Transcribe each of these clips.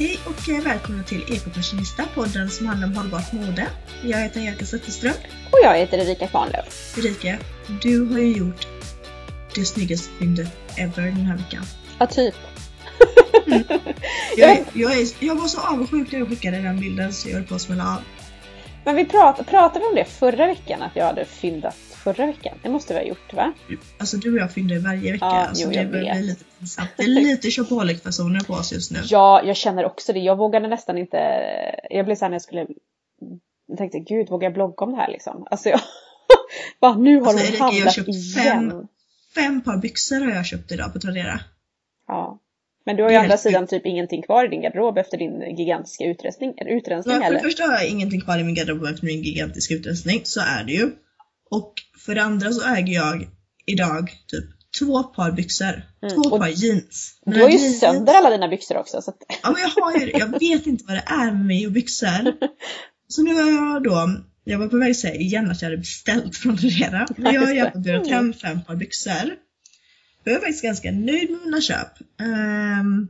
Hej och eh, välkomna till Ekopassionista, podden som handlar om hållbart mode. Jag heter Erika Zetterström. Och jag heter Erika Kvarnlöf. Erika, du har ju gjort det snyggaste fyndet ever den här veckan. Ja, typ. Mm. Jag, är- jag, är, jag var så avundsjuk när jag skickade den bilden så jag höll på att smälla av. Men vi prat, pratade vi om det förra veckan? Att jag hade fyndat förra veckan? Det måste vi ha gjort va? Alltså du och jag fyndar varje vecka, Ja, alltså, jo, det vet. lite pinsamt. Det är lite shopaholic-fasoner på oss just nu. Ja, jag känner också det. Jag vågade nästan inte... Jag blev såhär när jag skulle... Jag tänkte, gud, vågar jag blogga om det här liksom? Alltså jag... Bara, nu har Alltså, hon Erika, jag har handlat köpt igen. fem- Fem par byxor har jag köpt idag på Tradera. Ja. Men du har ju å andra sidan typ ingenting kvar i din garderob efter din gigantiska utrensning, utrensning Men för det första har jag ingenting kvar i min garderob efter min gigantiska utrustning, så är det ju. Och för det andra så äger jag idag typ två par byxor, Mm, två och par jeans. Du har ju jeans- sönder alla dina byxor också så att... Ja men jag har ju jag vet inte vad det är med mig och byxor. Så nu har jag då, jag var på väg att säga igen att jag hade beställt från Tradera. Men jag har ju burit hem fem par byxor. Jag är faktiskt ganska nöjd med mina köp. Ehm,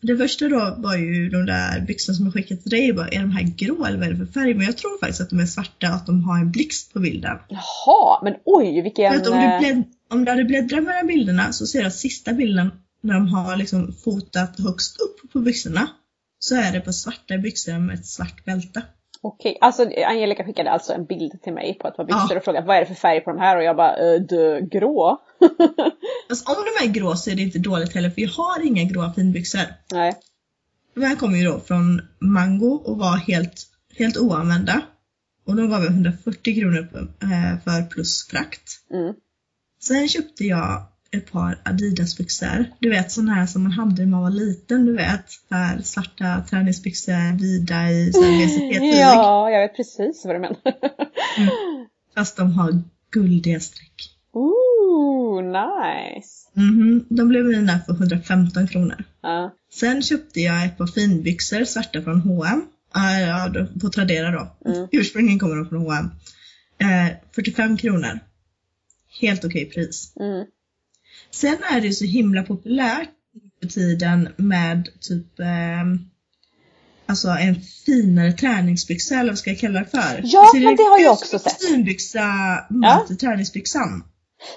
det första då var ju de där byxorna som jag skickat till dig. Bara, är de här grå eller vad är det för färg? Men jag tror faktiskt att de är svarta och att de har en blixt på bilden. Jaha, men oj vilken... För att om du, eh, blädd, om du hade bläddrat mellan bilderna så ser du att sista bilden när de har liksom fotat högst upp på byxorna så är det på svarta byxor med ett svart bälte. Okej, alltså Angelica skickade alltså en bild till mig på ett par byxor Ja. och frågade vad är det för färg på de här och jag bara äh, dö, grå. Alltså, om de är grå så är det inte dåligt heller för jag har inga gråa finbyxor. Nej. De här kommer ju då från Mango och var helt, helt oanvända. Och de gav jag 140 kronor eh, för plus frakt. Mm. Sen köpte jag ett par Adidas-byxor. Du vet sådana här som man hade när man var liten, du vet. Här svarta träningsbyxor, vida i här VCP-tyg. Ja, jag vet precis vad du menar. Fast de har guldiga streck. Ooh, nice. Mhm, de blev mina för 115 kronor. Ja. Sen köpte jag ett par finbyxor, svarta från H&M. Uh, ja, på Tradera då. Mm. Ursprungligen kommer de från H&M. Eh, 45 kronor. Helt okej pris. Mm. Sen är det ju så himla populärt för tiden med typ ehm, Alltså en finare träningsbyxa eller vad ska jag kalla det för? Ja, Alltså, men det har jag också sett. Kostymbyxa mot Ja. träningsbyxan.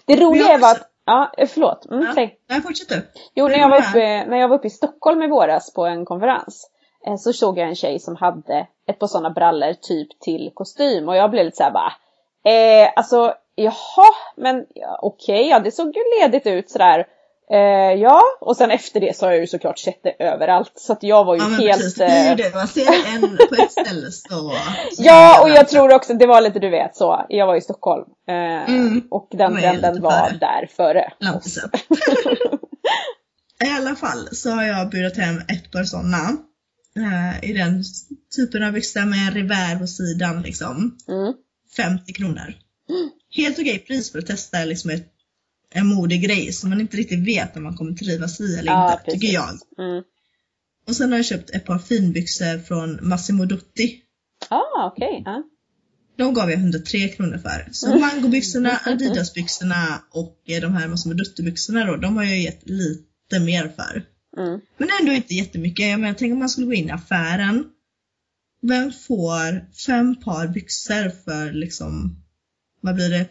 Det roliga är att, ja eh, förlåt, mm, Ja. Nej, fortsätt du. Jo, när Det jag, var var uppe, när jag var uppe i Stockholm i våras på en konferens eh, så såg jag en tjej som hade ett par sådana brallor typ till kostym och jag blev lite såhär bara eh, alltså jaha men ja, okej ja det såg ju ledigt ut sådär eh, ja och sen efter det så har jag ju såklart sett det överallt så att jag var ju Ja helt precis, det är ju eh, det. Man ser en på ett ställe så. så Ja, och jag tror också, det var lite du vet så, jag var i Stockholm eh, Mm. och den trenden var före. där före. I alla fall så har jag burit hem ett par sådana. Eh, I den typen av byxa med revär på sidan liksom. Mm. 50 kronor. Helt okej pris för att testa liksom ett, en modig grej som man inte riktigt vet om man kommer trivas i eller Ja, inte, tycker jag. Mm. Och sen har jag köpt ett par finbyxor från Massimo Dutti. Ah, okej. ja. De gav jag 103 kronor för. Så Mm. mangobyxorna, adidasbyxorna och eh, de här Massimo Dutti-byxorna då, de har jag gett lite mer för. Mm. Men ändå inte jättemycket. Jag menar, tänk om man skulle gå in i affären. Vem får fem par byxor för liksom, vad blir det,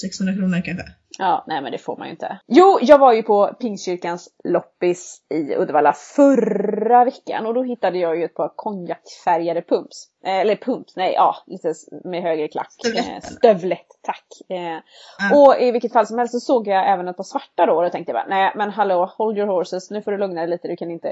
600 kronor kanske? Ja, nej men det får man ju inte. Jo, jag var ju på Pingstkyrkans loppis i Uddevalla förra veckan och då hittade jag ju ett par konjakfärgade pumps. Eh, eller pumps, nej ja, lite med högre klack. Stövlett, Eh, eller? stövlet, tack. Eh. Och i vilket fall som helst så såg jag även ett par svarta då och då tänkte jag bara, nej men hallå, hold your horses, nu får du lugna dig lite, du kan inte,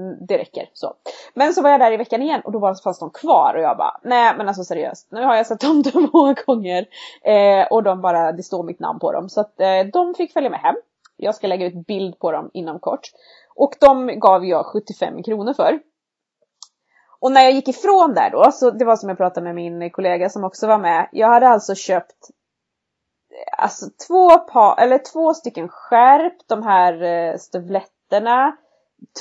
Mm, det räcker så. Men så var jag där i veckan igen och då var, fanns de kvar och jag bara, nej men alltså seriöst, nu har jag sett dem två många gånger eh, och de bara, det står mitt namn på dem så att eh, de fick följa med hem. Jag ska lägga ut bild på dem inom kort. Och de gav jag 75 kronor för. Och när jag gick ifrån där då, så det var som jag pratade med min kollega som också var med. Jag hade alltså köpt eh, alltså två par, eller två stycken skärp, de här eh, stövletterna.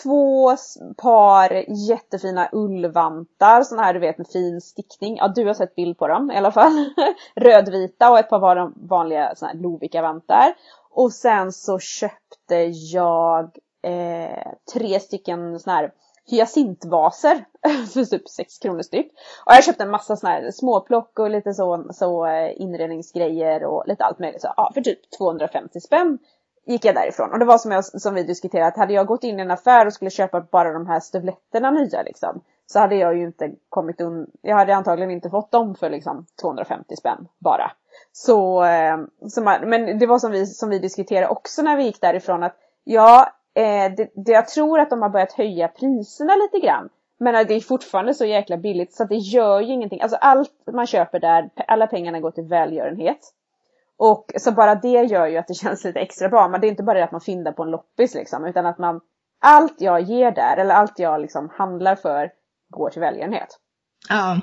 Två par jättefina ullvantar, såna här du vet med fin stickning. Ja, du har sett bild på dem i alla fall. Rödvita och ett par var vanliga såna här Lovikka-vantar. Och sen så köpte jag eh, tre stycken såna här hyacintvaser för typ 6 kronor styck. Och jag köpte en massa såna här småplock och lite så, så eh, inredningsgrejer och lite allt möjligt. Så, ja, för typ 250 spänn gick jag därifrån. Och det var som, jag, som vi diskuterat, hade jag gått in i en affär och skulle köpa bara de här stövletterna nya liksom. Så hade jag ju inte kommit undan. Jag hade antagligen inte fått dem för liksom 250 spänn bara. Så, ehm, så man, men det var som vi, som vi diskuterade också när vi gick därifrån att ja, eh, det, det, jag tror att de har börjat höja priserna lite grann. Men eh, det är fortfarande så jäkla billigt så att det gör ju ingenting. Alltså allt man köper där, alla pengarna går till välgörenhet. Och så bara det gör ju att det känns lite extra bra. Men det är inte bara det att man fyndar på en loppis liksom, utan att man allt jag ger där, eller allt jag liksom handlar för, går till välgörenhet. Ja.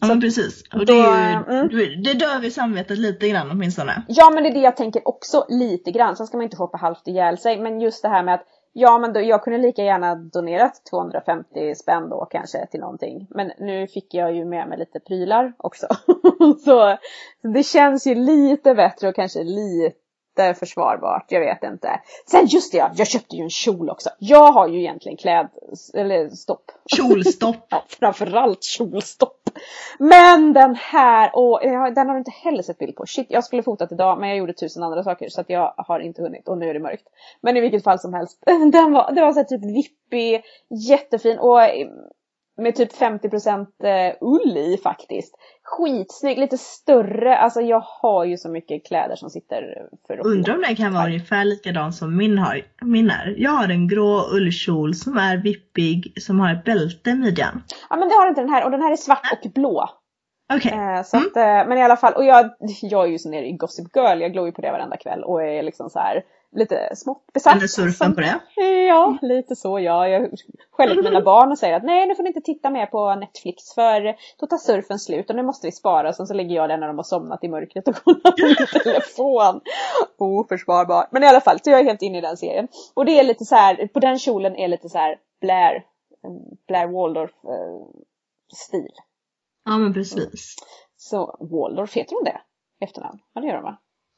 Ja men precis. Och det, är ju, mm. det dör i samvetet lite grann åtminstone. Ja men det är det jag tänker också lite grann. Sen ska man inte hoppa halvt ihjäl sig. Men just det här med att Ja men då, jag kunde lika gärna donerat 250 spänn då kanske till någonting. Men nu fick jag ju med mig lite prylar också. så det känns ju lite bättre och kanske lite försvarbart, jag vet inte. Sen just det, jag köpte ju en kjol också. Jag har ju egentligen kläd, eller stopp. Kjolstopp. ja, framförallt kjolstopp. Men den här, åh, eh, den har du inte heller sett bild på. Shit, jag skulle fotat idag men jag gjorde tusen andra saker så att jag har inte hunnit och nu är det mörkt. Men i vilket fall som helst, den var, det var så typ vippig, jättefin och eh, med typ 50% eh, ull i faktiskt. Skitsnygg, lite större. Alltså jag har ju så mycket kläder som sitter för Undrar om det kan vara ungefär likadan som min, har, min är. Jag har en grå ullkjol som är vippig, som har ett bälte i midjan. Ja men det har inte den här och den här är svart och blå. Okej. Okay. Eh, mm. Eh, men i alla fall, och jag, jag är ju så nere i Gossip Girl, jag glor ju på det varenda kväll och är liksom så här lite smått besatt. Eller surfen på det? Ja, lite så ja. Jag skäller mina barn och säger att nej nu får ni inte titta mer på Netflix för då tar surfen slut och nu måste vi spara. Sen så lägger jag den när de har somnat i mörkret och kollar på min telefon. Oförsvarbart. Men i alla fall, så jag är helt inne i den serien. Och det är lite så här, på den kjolen är lite så här Blair, Blair Waldorf eh. Ja men precis. Så Waldorf, heter hon det? Efternamn? Ja det gör de va?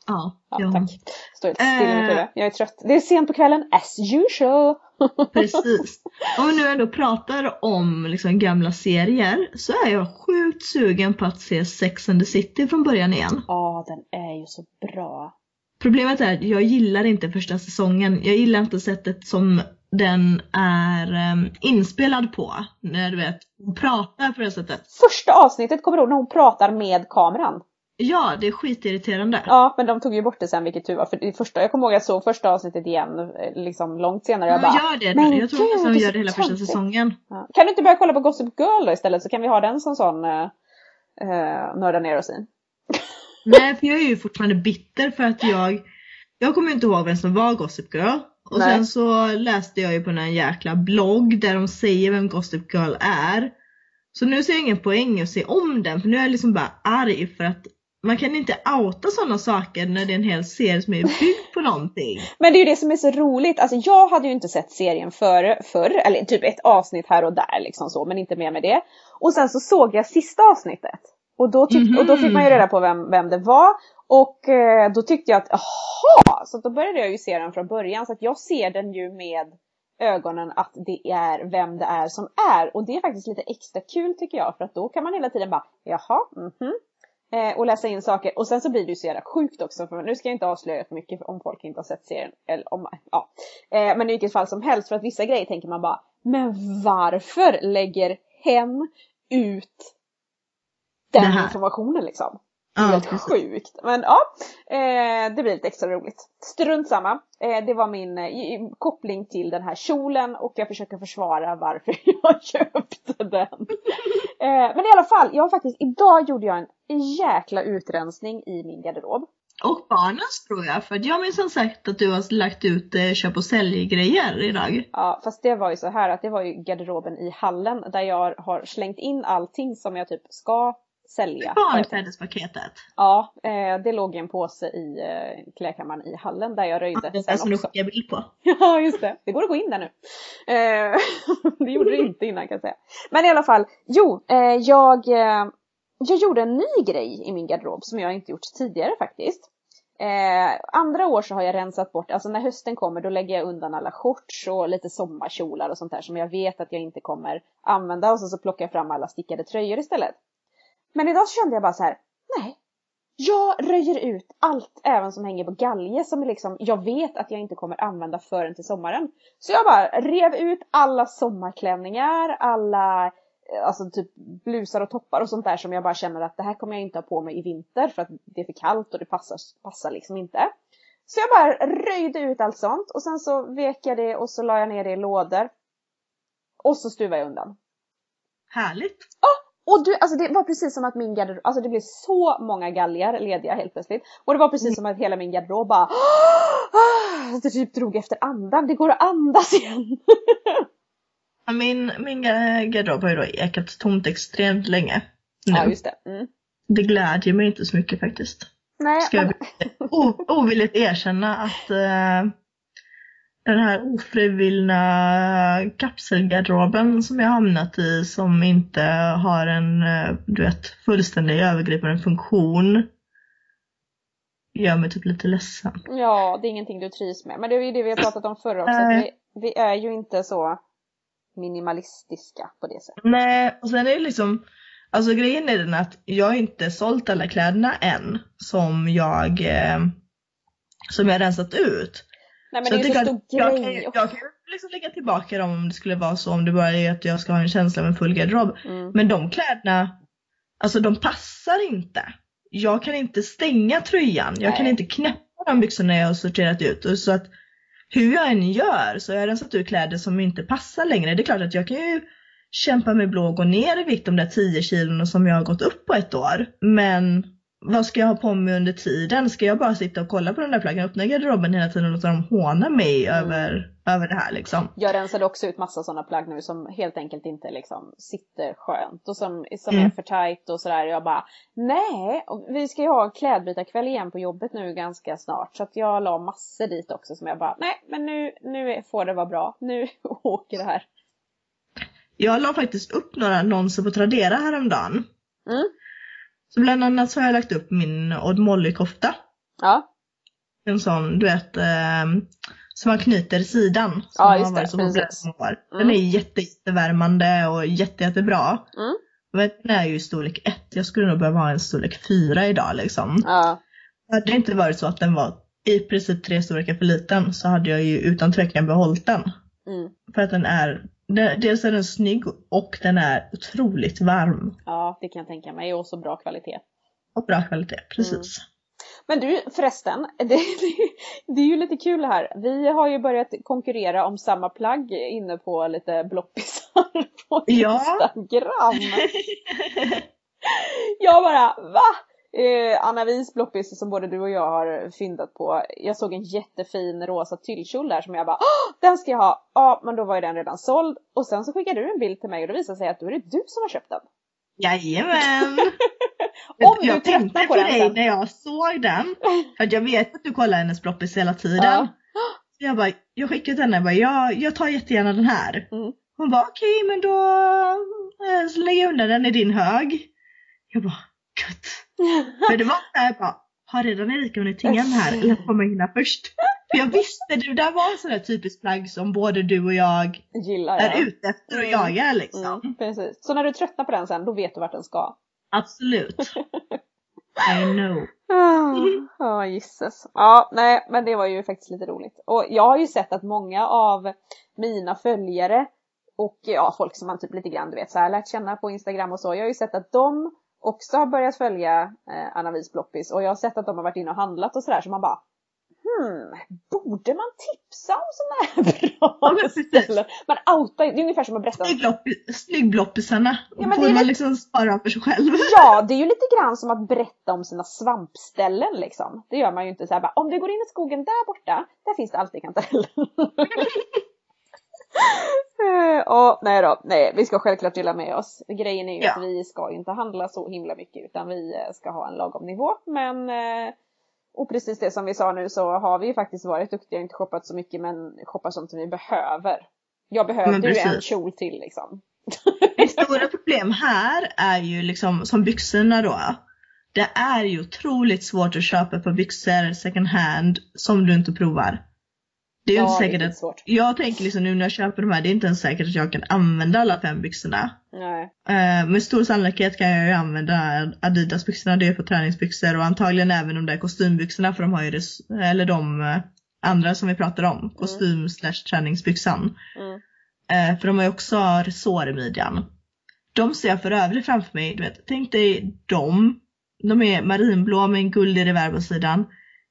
Ja, ja tack. Står helt still i mitt Jag är trött. Det är sent på kvällen, as usual. Precis. Om vi nu ändå pratar om liksom gamla serier så är jag sjukt sugen på att se Sex and the City från början igen. Ja, den är ju så bra. Problemet är att jag gillar inte första säsongen. Jag gillar inte sättet som den är um, inspelad på. När du vet, hon pratar på det sättet. Första avsnittet, kommer du ihåg när hon pratar med kameran? Ja, det är skitirriterande. Ja, men de tog ju bort det sen vilket tur var. För det första, jag kommer ihåg att jag såg första avsnittet igen eh, liksom långt senare. Jag bara, gör det men Jag tror att de gör det hela första säsongen. Ja. Kan du inte börja kolla på Gossip Girl då istället så kan vi ha den som sån uh, uh, nörda ner oss i. Nej, för jag är ju fortfarande bitter för att jag Jag kommer inte ihåg vem som var Gossip Girl. Och Nej. sen så läste jag ju på en jäkla blogg där de säger vem Gossip Girl är. Så nu ser jag ingen poäng att se om den för nu är jag liksom bara arg för att man kan inte outa sådana saker när det är en hel serie som är byggd på någonting. Men det är ju det som är så roligt. Alltså jag hade ju inte sett serien förr, förr eller typ ett avsnitt här och där liksom så, men inte mer med det. Och sen så såg jag sista avsnittet. Och då, tyck- mm -hmm. och då fick man ju reda på vem, vem det var. Och eh, då tyckte jag att, jaha! Så då började jag ju se den från början. Så att jag ser den ju med ögonen att det är vem det är som är. Och det är faktiskt lite extra kul tycker jag. För att då kan man hela tiden bara, jaha, mhm, mm och läsa in saker. Och sen så blir det ju så jävla sjukt också. För nu ska jag inte avslöja för mycket om folk inte har sett serien. Eller om, ja. Eh, men i vilket fall som helst. För att vissa grejer tänker man bara. Men varför lägger hen ut den informationen liksom? Helt sjukt. Men ja, eh, det blir lite extra roligt. Strunt samma. Eh, det var min eh, koppling till den här kjolen och jag försöker försvara varför jag köpte den. Eh, men i alla fall, jag har faktiskt, idag gjorde jag en jäkla utrensning i min garderob. Och barnens tror jag, för jag minns som sagt att du har lagt ut eh, köp och sälj-grejer idag. Ja, fast det var ju så här att det var ju garderoben i hallen där jag har slängt in allting som jag typ ska sälja. Barnklädespaketet? Ja, eh, det låg i en påse i eh, klädkammaren i hallen där jag röjde. Ja, det som du skickade bild på. ja, just det. Det går att gå in där nu. Eh, det gjorde det inte innan kan jag säga. Men i alla fall, jo, eh, jag, jag gjorde en ny grej i min garderob som jag inte gjort tidigare faktiskt. Eh, andra år så har jag rensat bort, alltså när hösten kommer då lägger jag undan alla shorts och lite sommarkjolar och sånt där som jag vet att jag inte kommer använda och så, så plockar jag fram alla stickade tröjor istället. Men idag kände jag bara så här, nej. Jag röjer ut allt även som hänger på galge som liksom, jag vet att jag inte kommer använda förrän till sommaren. Så jag bara rev ut alla sommarklänningar, alla alltså typ blusar och toppar och sånt där som jag bara känner att det här kommer jag inte ha på mig i vinter för att det är för kallt och det passar, passar liksom inte. Så jag bara röjde ut allt sånt och sen så vek jag det och så la jag ner det i lådor. Och så stuvade jag undan. Härligt! Ja! Och du, alltså det var precis som att min garderob, alltså det blev så många galgar lediga helt plötsligt. Och det var precis mm. som att hela min garderob bara det typ drog efter andan, det går att andas igen. Min, min garderob har ju då ekat tomt extremt länge. Nu. Ja, just det. Mm. Det glädjer mig inte så mycket faktiskt. Nej, Ska men... jag ovilligt erkänna att uh, den här ofrivilliga kapselgarderoben som jag hamnat i som inte har en, uh, du vet, fullständig övergripande funktion gör mig typ lite ledsen. Ja, det är ingenting du trivs med. Men det är ju det vi har pratat om förra också. Äh... Vi, vi är ju inte så minimalistiska på det sättet. Nej, och sen är det liksom, alltså grejen är den att jag har inte sålt alla kläderna än som jag, eh, som jag rensat ut. Nej men så det är ju så stor jag, grej. Jag, jag, kan liksom lägga tillbaka dem om det skulle vara så, om det bara är att jag ska ha en känsla av en full garderob. Mm. Men de kläderna, alltså de passar inte. Jag kan inte stänga tröjan, jag Nej. kan inte knäppa de byxorna jag har sorterat ut. Så att hur jag än gör så har jag rensat ut kläder som inte passar längre. Det är klart att jag kan ju kämpa mig blå och gå ner i vikt de där 10 kilona som jag har gått upp på ett år. Men vad ska jag ha på mig under tiden? Ska jag bara sitta och kolla på de där plaggen, öppna garderoben hela tiden och låta dem håna mig mm. över, över det här liksom? Jag rensade också ut massa sådana plagg nu som helt enkelt inte liksom sitter skönt och som, som mm. är för tight och sådär. Jag bara, nej, vi ska ju ha klädbytarkväll igen på jobbet nu ganska snart så att jag la massor dit också som jag bara, nej men nu, nu får det vara bra, nu åker det här. Jag la faktiskt upp några annonser på Tradera häromdagen. Mm. Så bland annat så har jag lagt upp min Odd Molly-kofta. Ja. En sån, du vet, eh, som man knyter i sidan. Som ja, just det. Så precis. Mm. Den är jätte, jättevärmande och jätte, jättebra. Mm. Men den är ju i storlek 1. Jag skulle nog behöva ha en storlek 4 idag liksom. Ja. Hade det inte varit så att den var i princip tre storlekar för liten så hade jag ju utan tvekan behållit den. Mm. För att den är Dels är den snygg och den är otroligt varm. Ja, det kan jag tänka mig. Och så bra kvalitet. Och bra kvalitet, precis. Mm. Men du förresten, det, det, det, är ju lite kul här. Vi har ju börjat konkurrera om samma plagg inne på lite bloppisar på Instagram. Ja. jag bara, va? Eh, Anna Vis bloppis som både du och jag har fyndat på. Jag såg en jättefin rosa tyllkjol där som jag bara den ska jag ha! Ja men då var ju den redan såld. Och sen så skickade du en bild till mig och det visade sig att då är det du som har köpt den. Jajamän! Om du jag tänkte på, på dig sen. när jag såg den. För jag vet att du kollar hennes bloppis hela tiden. Ja. Så jag bara, jag skickade till henne och bara, jag, jag tar jättegärna den här. Mm. Hon bara okej okay, men då så lägger jag undan den i din hög. Jag bara, gött. För det var såhär bara, har redan Erika hunnit tinga den här eller kommer jag hinna först? För jag visste, det där var en sån där typisk plagg som både du och jag Gillar, är ja. ute efter och mm. jagar liksom. Mm, precis. Så när du tröttnar på den sen, då vet du vart den ska? Absolut. I know. Ja, oh, gisses. Ja, nej, men det var ju faktiskt lite roligt. Och jag har ju sett att många av mina följare och ja, folk som man typ lite grann du vet så här lärt känna på Instagram och så. Jag har ju sett att de också har börjat följa eh, Anna Vis Bloppis och jag har sett att de har varit inne och handlat och sådär så man bara Hmm, borde man tipsa om sådana här bra ja, ställen? Man outar det är ungefär som att berätta Snyggloppisarna, ja, får man lite... liksom spara för sig själv. Ja, det är ju lite grann som att berätta om sina svampställen liksom. Det gör man ju inte så här bara, om du går in i skogen där borta, där finns det alltid kantareller. Och nej då, nej vi ska självklart dela med oss. Grejen är ju ja. att vi ska inte handla så himla mycket utan vi eh, ska ha en lagom nivå. Men eh, och precis det som vi sa nu så har vi ju faktiskt varit duktiga och inte shoppat så mycket men shoppat sånt som vi behöver. Jag behövde ju en kjol till liksom. Mitt stora problem här är ju liksom som byxorna då. det är ju otroligt svårt att köpa par byxor second hand som du inte provar. Det är Ja, inte säkert riktigt att, svårt. jag tänker liksom nu när jag köper de här, det är inte ens säkert att jag kan använda alla fem byxorna. Nej. Eh, med stor sannolikhet kan jag ju använda Adidas byxorna, det är för träningsbyxor och antagligen även de där kostymbyxorna för de har ju det, eller de eh, andra som vi pratar om, kostym slash träningsbyxan. Mm. Eh, för de har ju också resår i midjan. De ser jag för övrigt framför mig, du vet, tänk dig dem. De är marinblå med en guldig reverb på sidan,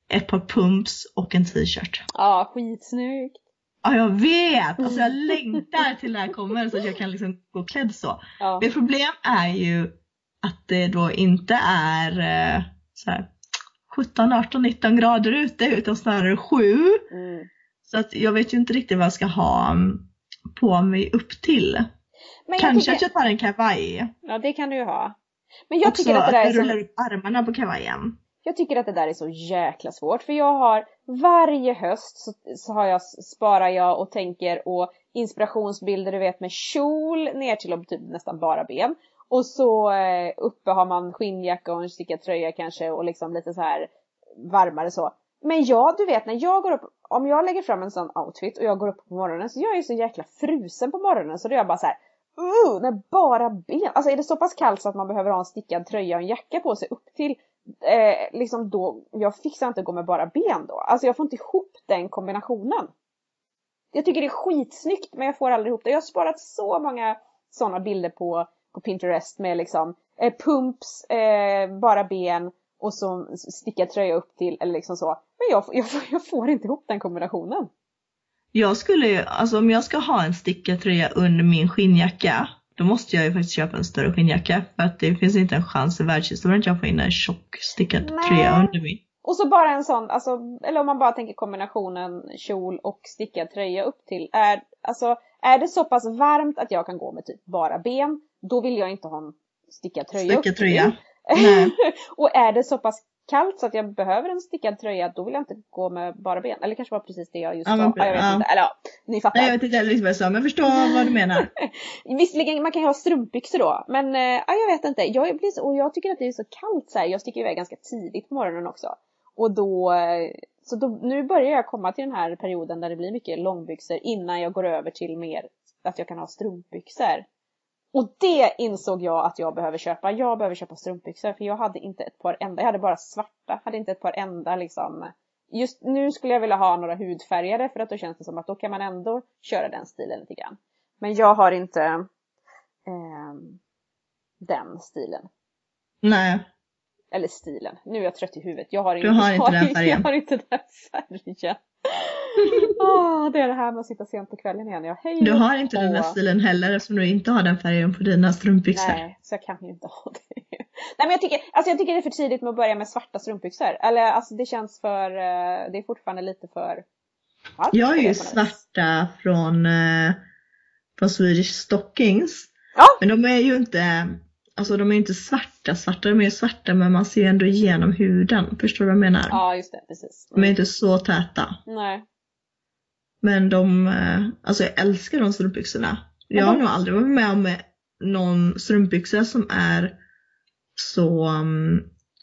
ett par pumps och en t-shirt. Ja, skitsnyggt. Ja jag vet! Alltså jag längtar till det här kommer så att jag kan liksom gå klädd så. Ja. Mitt problem är ju att det då inte är eh, så här 17, 18, 19 grader ute utan snarare 7. Mm. Så att jag vet ju inte riktigt vad jag ska ha mm, på mig upp till. Men jag Kanske tycker, att jag tar en kavaj. Ja, det kan du ju ha. Men jag Också tycker, att det där är så, rullar upp armarna på kavajen jag tycker att det där är så jäkla svårt. För jag har varje höst så, så har jag, sparar jag och tänker och inspirationsbilder du vet med kjol ner till typ nästan bara ben. Och så eh, uppe har man skinnjacka och en stickad tröja kanske och liksom lite så här varmare så. Men ja, du vet när jag går upp, om jag lägger fram en sån outfit och jag går upp på morgonen så jag är så jäkla frusen på morgonen så då är jag bara så här. Uh, med bara ben. Alltså är det så pass kallt så att man behöver ha en stickad tröja och en jacka på sig upp till eh, liksom då, jag fixar inte att gå med bara ben då. Alltså jag får inte ihop den kombinationen. Jag tycker det är skitsnyggt men jag får aldrig ihop det. Jag har sparat så många sådana bilder på, på Pinterest med liksom eh, pumps, eh, bara ben och så stickad tröja upp till eller liksom så. Men jag, jag, jag får inte ihop den kombinationen. Jag skulle ju, alltså om jag ska ha en stickad tröja under min skinnjacka då måste jag ju faktiskt köpa en större skinnjacka för att det finns inte en chans i världshistorien att jag får in en tjock stickad Nej. tröja under min. Och så bara en sån, alltså, eller om man bara tänker kombinationen kjol och stickad tröja upp till. Är, alltså, är det så pass varmt att jag kan gå med typ bara ben, då vill jag inte ha en stickad tröja upp Stickad till. tröja. Nej. och är det så pass kallt så att jag behöver en stickad tröja, då vill jag inte gå med bara ben. Eller kanske var precis det jag just Ja, sa. Ja, jag vet ja. inte. Eller ja, ni fattar. Nej jag vet inte heller vad jag sa men förstår vad du menar. Visserligen, man kan ju ha strumpbyxor då, men eh, ja, jag vet inte. Jag blir så, och jag tycker att det är så kallt så här. Jag sticker iväg ganska tidigt på morgonen också. Och då, eh, så då, nu börjar jag komma till den här perioden där det blir mycket långbyxor innan jag går över till mer att jag kan ha strumpbyxor. Och det insåg jag att jag behöver köpa. Jag behöver köpa strumpbyxor för jag hade inte ett par enda, jag hade bara svarta. Hade inte ett par enda liksom. Just nu skulle jag vilja ha några hudfärgade för att då känns det som att då kan man ändå köra den stilen lite grann. Men jag har inte ehm, den stilen. Nej. Eller stilen. Nu är jag trött i huvudet. Jag har, Du har inte den färgen. Jag har inte den färgen. Åh, det är det här med att sitta sent på kvällen igen. Jag hej Du har inte den där och- stilen heller eftersom du inte har den färgen på dina strumpbyxor. Nej, så jag kan ju inte ha det. Nej men jag tycker, alltså jag tycker det är för tidigt med att börja med svarta strumpbyxor. Eller alltså det känns för, eh, det är fortfarande lite för varmt Jag har ju svarta från, eh, från Swedish Stockings. Ja. Men de är ju inte, alltså de är inte svarta svarta, de är ju svarta men man ser ju ändå igenom huden. Förstår du vad jag menar? Ja, just det, precis. De är inte så täta. Nej. Men de, eh, alltså jag älskar de strumpbyxorna. Jag har nog aldrig varit med om någon strumpbyxa som är så, um,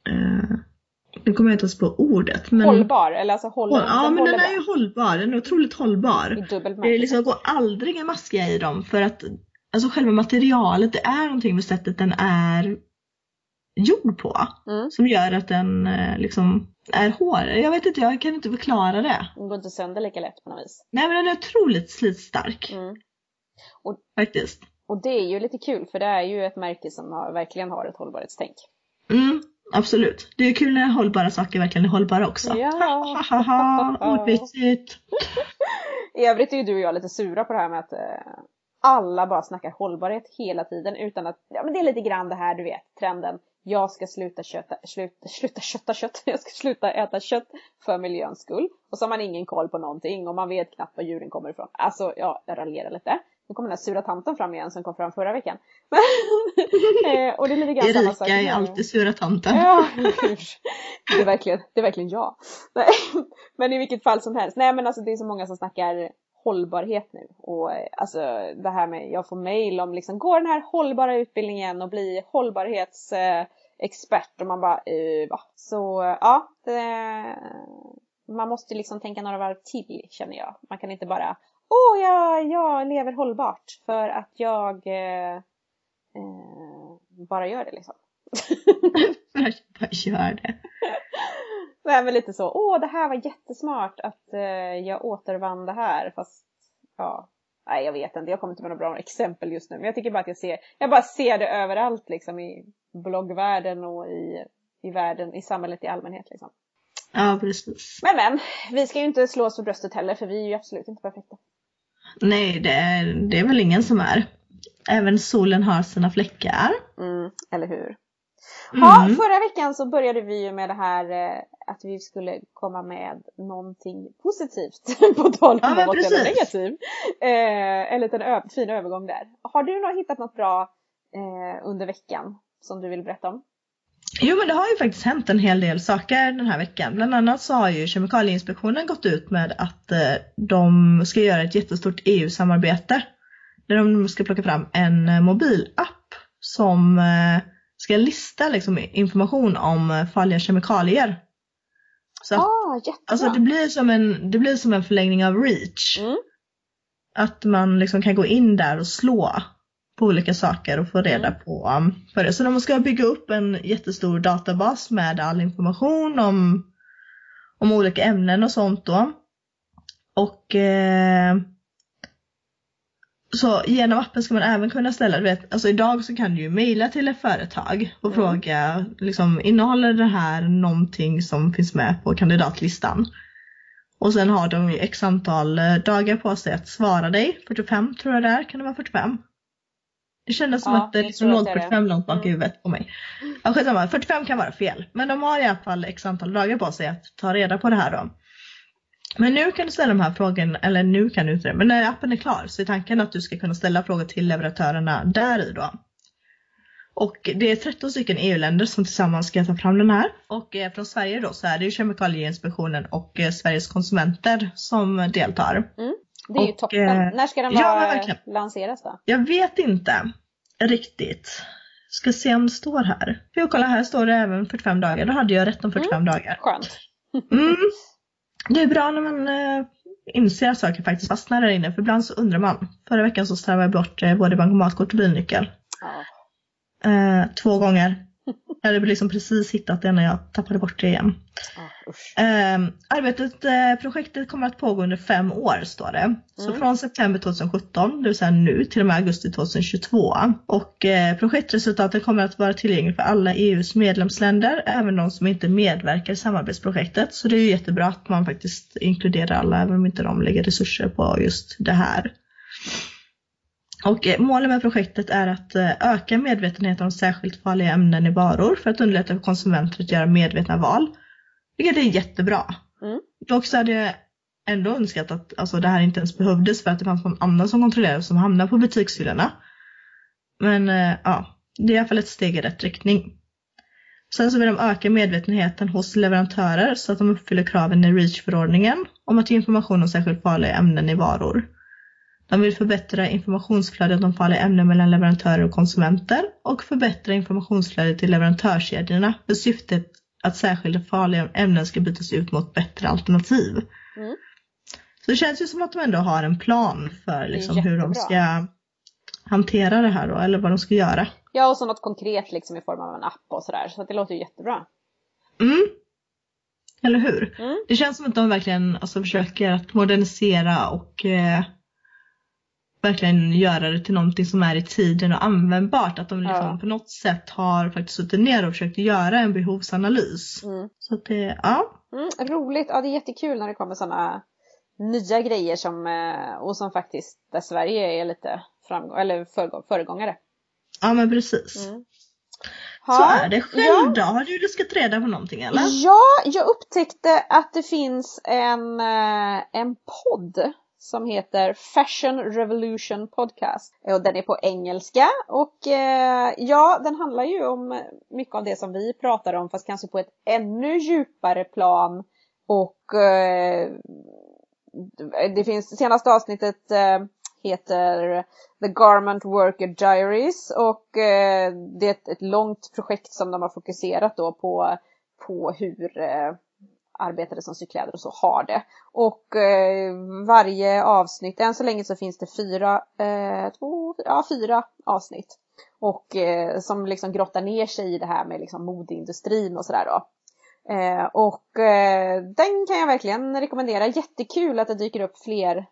eh, nu kommer jag inte ens på ordet. Men, Hållbar, eller alltså håller, Håll, ja men den är ju hållbar, den är otroligt hållbar. Det liksom går aldrig en maska i dem för att alltså själva materialet, det är någonting med sättet den är gjord på. Mm. Som gör att den eh, liksom är hård. Jag vet inte, jag kan inte förklara det. Den går inte sönder lika lätt på något vis. Nej men den är otroligt slitstark Mm. faktiskt. Och det är ju lite kul för det är ju ett märke som har, verkligen har ett hållbarhetstänk. Mm, absolut. Det är kul när hållbara saker verkligen är hållbara också. Ja. Ordvitsigt. I övrigt är ju du och jag lite sura på det här med att eh, alla bara snackar hållbarhet hela tiden utan att, ja men det är lite grann det här du vet, trenden. Jag ska sluta köta, sluta, sluta kötta kött, jag ska sluta äta kött för miljöns skull. Och så har man ingen koll på någonting och man vet knappt var djuren kommer ifrån. Alltså, ja, jag raljerar lite. Nu kommer den här sura tanten fram igen som kom fram förra veckan. eh, och det är lite grann samma sak Erika är alltid sura tanten. Ja, det är verkligen, det är verkligen jag. Men i vilket fall som helst. Nej men alltså det är så många som snackar hållbarhet nu. Och eh, alltså det här med, jag får mail om liksom, går den här hållbara utbildningen och bli hållbarhetsexpert expert och man bara uh, va? Så ja, det, man måste liksom tänka några varv till känner jag. Man kan inte bara Åh, oh, jag, jag lever hållbart för att jag eh, eh, bara gör det liksom. bara gör det. Nej men lite så, åh det här var jättesmart att eh, jag återvann det här fast ja, nej jag vet inte, jag kommer inte med några bra exempel just nu men jag tycker bara att jag ser, jag bara ser det överallt liksom i bloggvärlden och i, i världen, i samhället i allmänhet liksom. Ja precis. Men men, vi ska ju inte slå oss för bröstet heller för vi är ju absolut inte perfekta. Nej, det är, det är väl ingen som är. Även solen har sina fläckar. Mm, eller hur. Ja, mm. förra veckan så började vi ju med det här eh, att vi skulle komma med någonting positivt på tal om ja, att vara negativ. Eh, en liten ö- fin övergång där. Har du hittat något bra eh, under veckan som du vill berätta om? Jo men det har ju faktiskt hänt en hel del saker den här veckan. Bland annat så har ju Kemikalieinspektionen gått ut med att eh, de ska göra ett jättestort EU-samarbete. Där de ska plocka fram en eh, mobilapp som eh, ska lista liksom information om farliga kemikalier. Så ah, alltså det blir, som en, det blir som en förlängning av REACH. Mm. Att man liksom kan gå in där och slå på olika saker och få reda mm. på um, för det. Så de ska bygga upp en jättestor databas med all information om, om olika ämnen och sånt då. Och eh, så genom appen ska man även kunna ställa, du vet, alltså idag så kan du ju mejla till ett företag och mm. fråga liksom innehåller det här någonting som finns med på kandidatlistan? Och sen har de ju x antal eh, dagar på sig att svara dig, 45 tror jag det är, kan det vara 45? Det kändes som ja, att det liksom låg 45 långt bak i mm. huvudet på mig. Ja, skitsamma, 45 kan vara fel. Men de har i alla fall x antal dagar på sig att ta reda på det här då. Men nu kan du ställa de här frågorna, eller nu kan du inte det, men när appen är klar så är tanken att du ska kunna ställa frågor till leverantörerna där i då. Och det är 13 stycken EU-länder som tillsammans ska ta fram den här. Och eh, från Sverige då så är det ju Kemikalieinspektionen och eh, Sveriges konsumenter som deltar. Mm. Det är och, ju toppen. Eh, När ska den vara ja, lanseras då? Jag vet inte riktigt. Ska se om det står här. Jag kolla här står det även 45 dagar. Då hade jag rätt om 45 mm. dagar. Skönt. mm. Det är bra när man äh, inser att saker faktiskt fastnar där inne. För ibland så undrar man. Förra veckan så slarvade jag bort äh, både bankomatkort och bilnyckel. Ja. Äh, två gånger. Jag hade liksom precis hittat det när jag tappade bort det igen. Eh, arbetet, eh, projektet kommer att pågå under fem år står det. Mm. Så från september 2017, det vill säga nu, till och med augusti 2022. Och eh, projektresultatet kommer att vara tillgängligt för alla EUs medlemsländer, även de som inte medverkar i samarbetsprojektet. Så det är ju jättebra att man faktiskt inkluderar alla, även om inte de lägger resurser på just det här. Och eh, målet med projektet är att eh, öka medvetenheten om särskilt farliga ämnen i varor för att underlätta för konsumenter att göra medvetna val. Vilket är jättebra. Mm. Dock så hade jag ändå önskat att alltså, det här inte ens behövdes för att det fanns någon annan som kontrollerade som hamnade på butikshyllorna. Men eh, ja, det är i alla fall ett steg i rätt riktning. Sen så vill de öka medvetenheten hos leverantörer så att de uppfyller kraven i REACH-förordningen om att ge information om särskilt farliga ämnen i varor. De vill förbättra informationsflödet om farliga ämnen mellan leverantörer och konsumenter och förbättra informationsflödet till leverantörskedjorna med syftet att särskilda farliga ämnen ska bytas ut mot bättre alternativ. Mm. Så det känns ju som att de ändå har en plan för liksom, hur de ska hantera det här då, eller vad de ska göra. Ja, och så något konkret liksom i form av en app och sådär, så det låter ju jättebra. Mm. Eller hur? Mm. Det känns som att de verkligen alltså, försöker att modernisera och eh, verkligen göra det till någonting som är i tiden och användbart. Att de liksom ja. på något sätt har faktiskt suttit ner och försökt göra en behovsanalys. Mm. Så att det, ja. Mm, roligt, ja det är jättekul när det kommer sådana nya grejer som, eh, och som faktiskt där Sverige är lite framgång, eller föregångare. Ja men precis. Mm. Så är det själv ja. då? Har du luskat reda på någonting eller? Ja, jag upptäckte att det finns en, eh, en podd som heter Fashion Revolution Podcast. Och den är på engelska och eh, ja, den handlar ju om mycket av det som vi pratar om fast kanske på ett ännu djupare plan. Och eh, det finns senaste avsnittet eh, heter The Garment Worker Diaries och eh, det är ett, ett, långt projekt som de har fokuserat då på, på hur eh, arbetare som syr kläder och så har det. Och eh, varje avsnitt, än så länge så finns det fyra, eh, två, ja, fyra avsnitt. Och eh, som liksom grottar ner sig i det här med liksom modeindustrin och sådär då. Eh, och eh, den kan jag verkligen rekommendera. Jättekul att det dyker upp fler.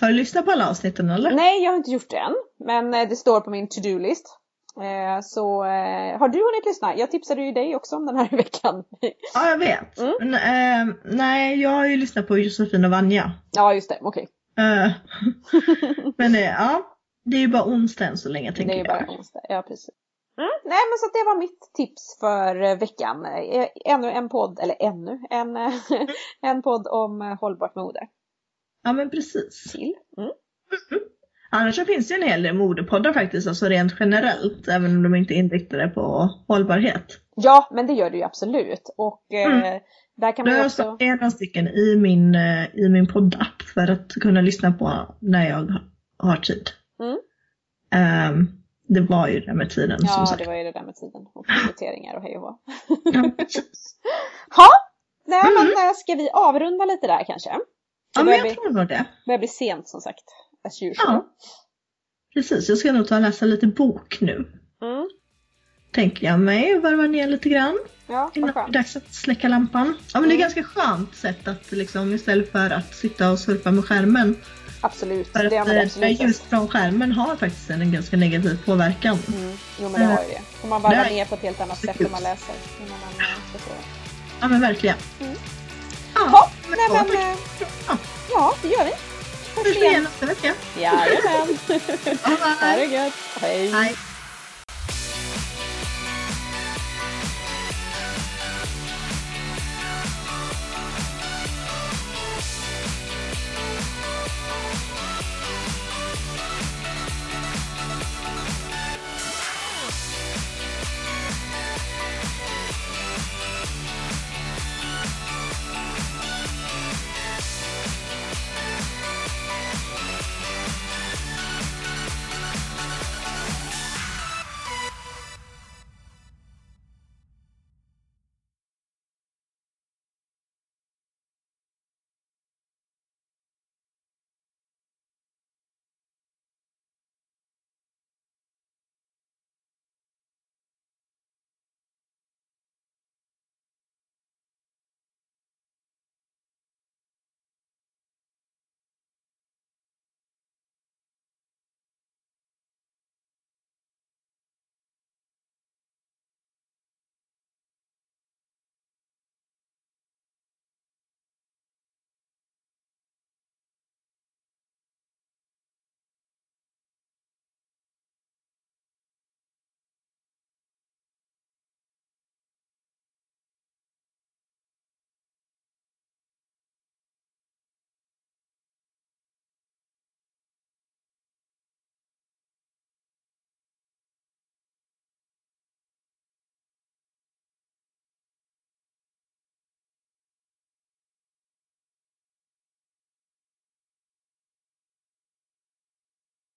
Har du lyssnat på alla avsnitten eller? Nej, jag har inte gjort det än. Men eh, det står på min to-do-list. Eh, så eh, har du hunnit lyssna? Jag tipsade ju dig också om den här veckan. Ja, jag vet. Mm. Men, eh, nej, jag har ju lyssnat på Josefin och Vanja. Ja, just det. Okej. Okay. men ja, det är ju bara onsdag än så länge tänker jag. Det är ju bara onsdag, ja precis. Mm, nej men så det var mitt tips för veckan. Ännu en podd, eller ännu en, en podd om hållbart mode. Ja men precis. Till. Mm. Annars så finns det en hel del modepoddar faktiskt, alltså rent generellt, även om de inte är inriktade på hållbarhet. Ja, men det gör det ju absolut. Och mm. där kan man ju också... Jag har några stycken i min, i min poddapp för att kunna lyssna på när jag har tid. Mm. Um, det var ju det där med tiden ja, som sagt. Ja, det var ju det där med tiden och prioriteringar och hej och hå. ja, nej mm. men ska vi avrunda lite där kanske? Det ja, men jag bli, tror nog det. Det börjar bli sent som sagt, as usual. Ja. Precis, jag ska nog ta och läsa lite bok nu. Mm. Tänker jag mig, varva ner lite grann. Ja, Innan det är dags att släcka lampan. Ja men mm. det är mm. ganska skönt sätt att liksom istället för att sitta och surfa med skärmen Absolut. För att det, det absolut just från skärmen har faktiskt en ganska negativ påverkan. Mm. Jo men det har ju det. Och man varvar ner på ett helt annat sätt när man läser. Man Ja men verkligen. Mm. Ja, men, nej, men, äh, ja. det gör vi. Hörs vi igen nästa vecka. Jajamän. ha det gött. Hej. Hej.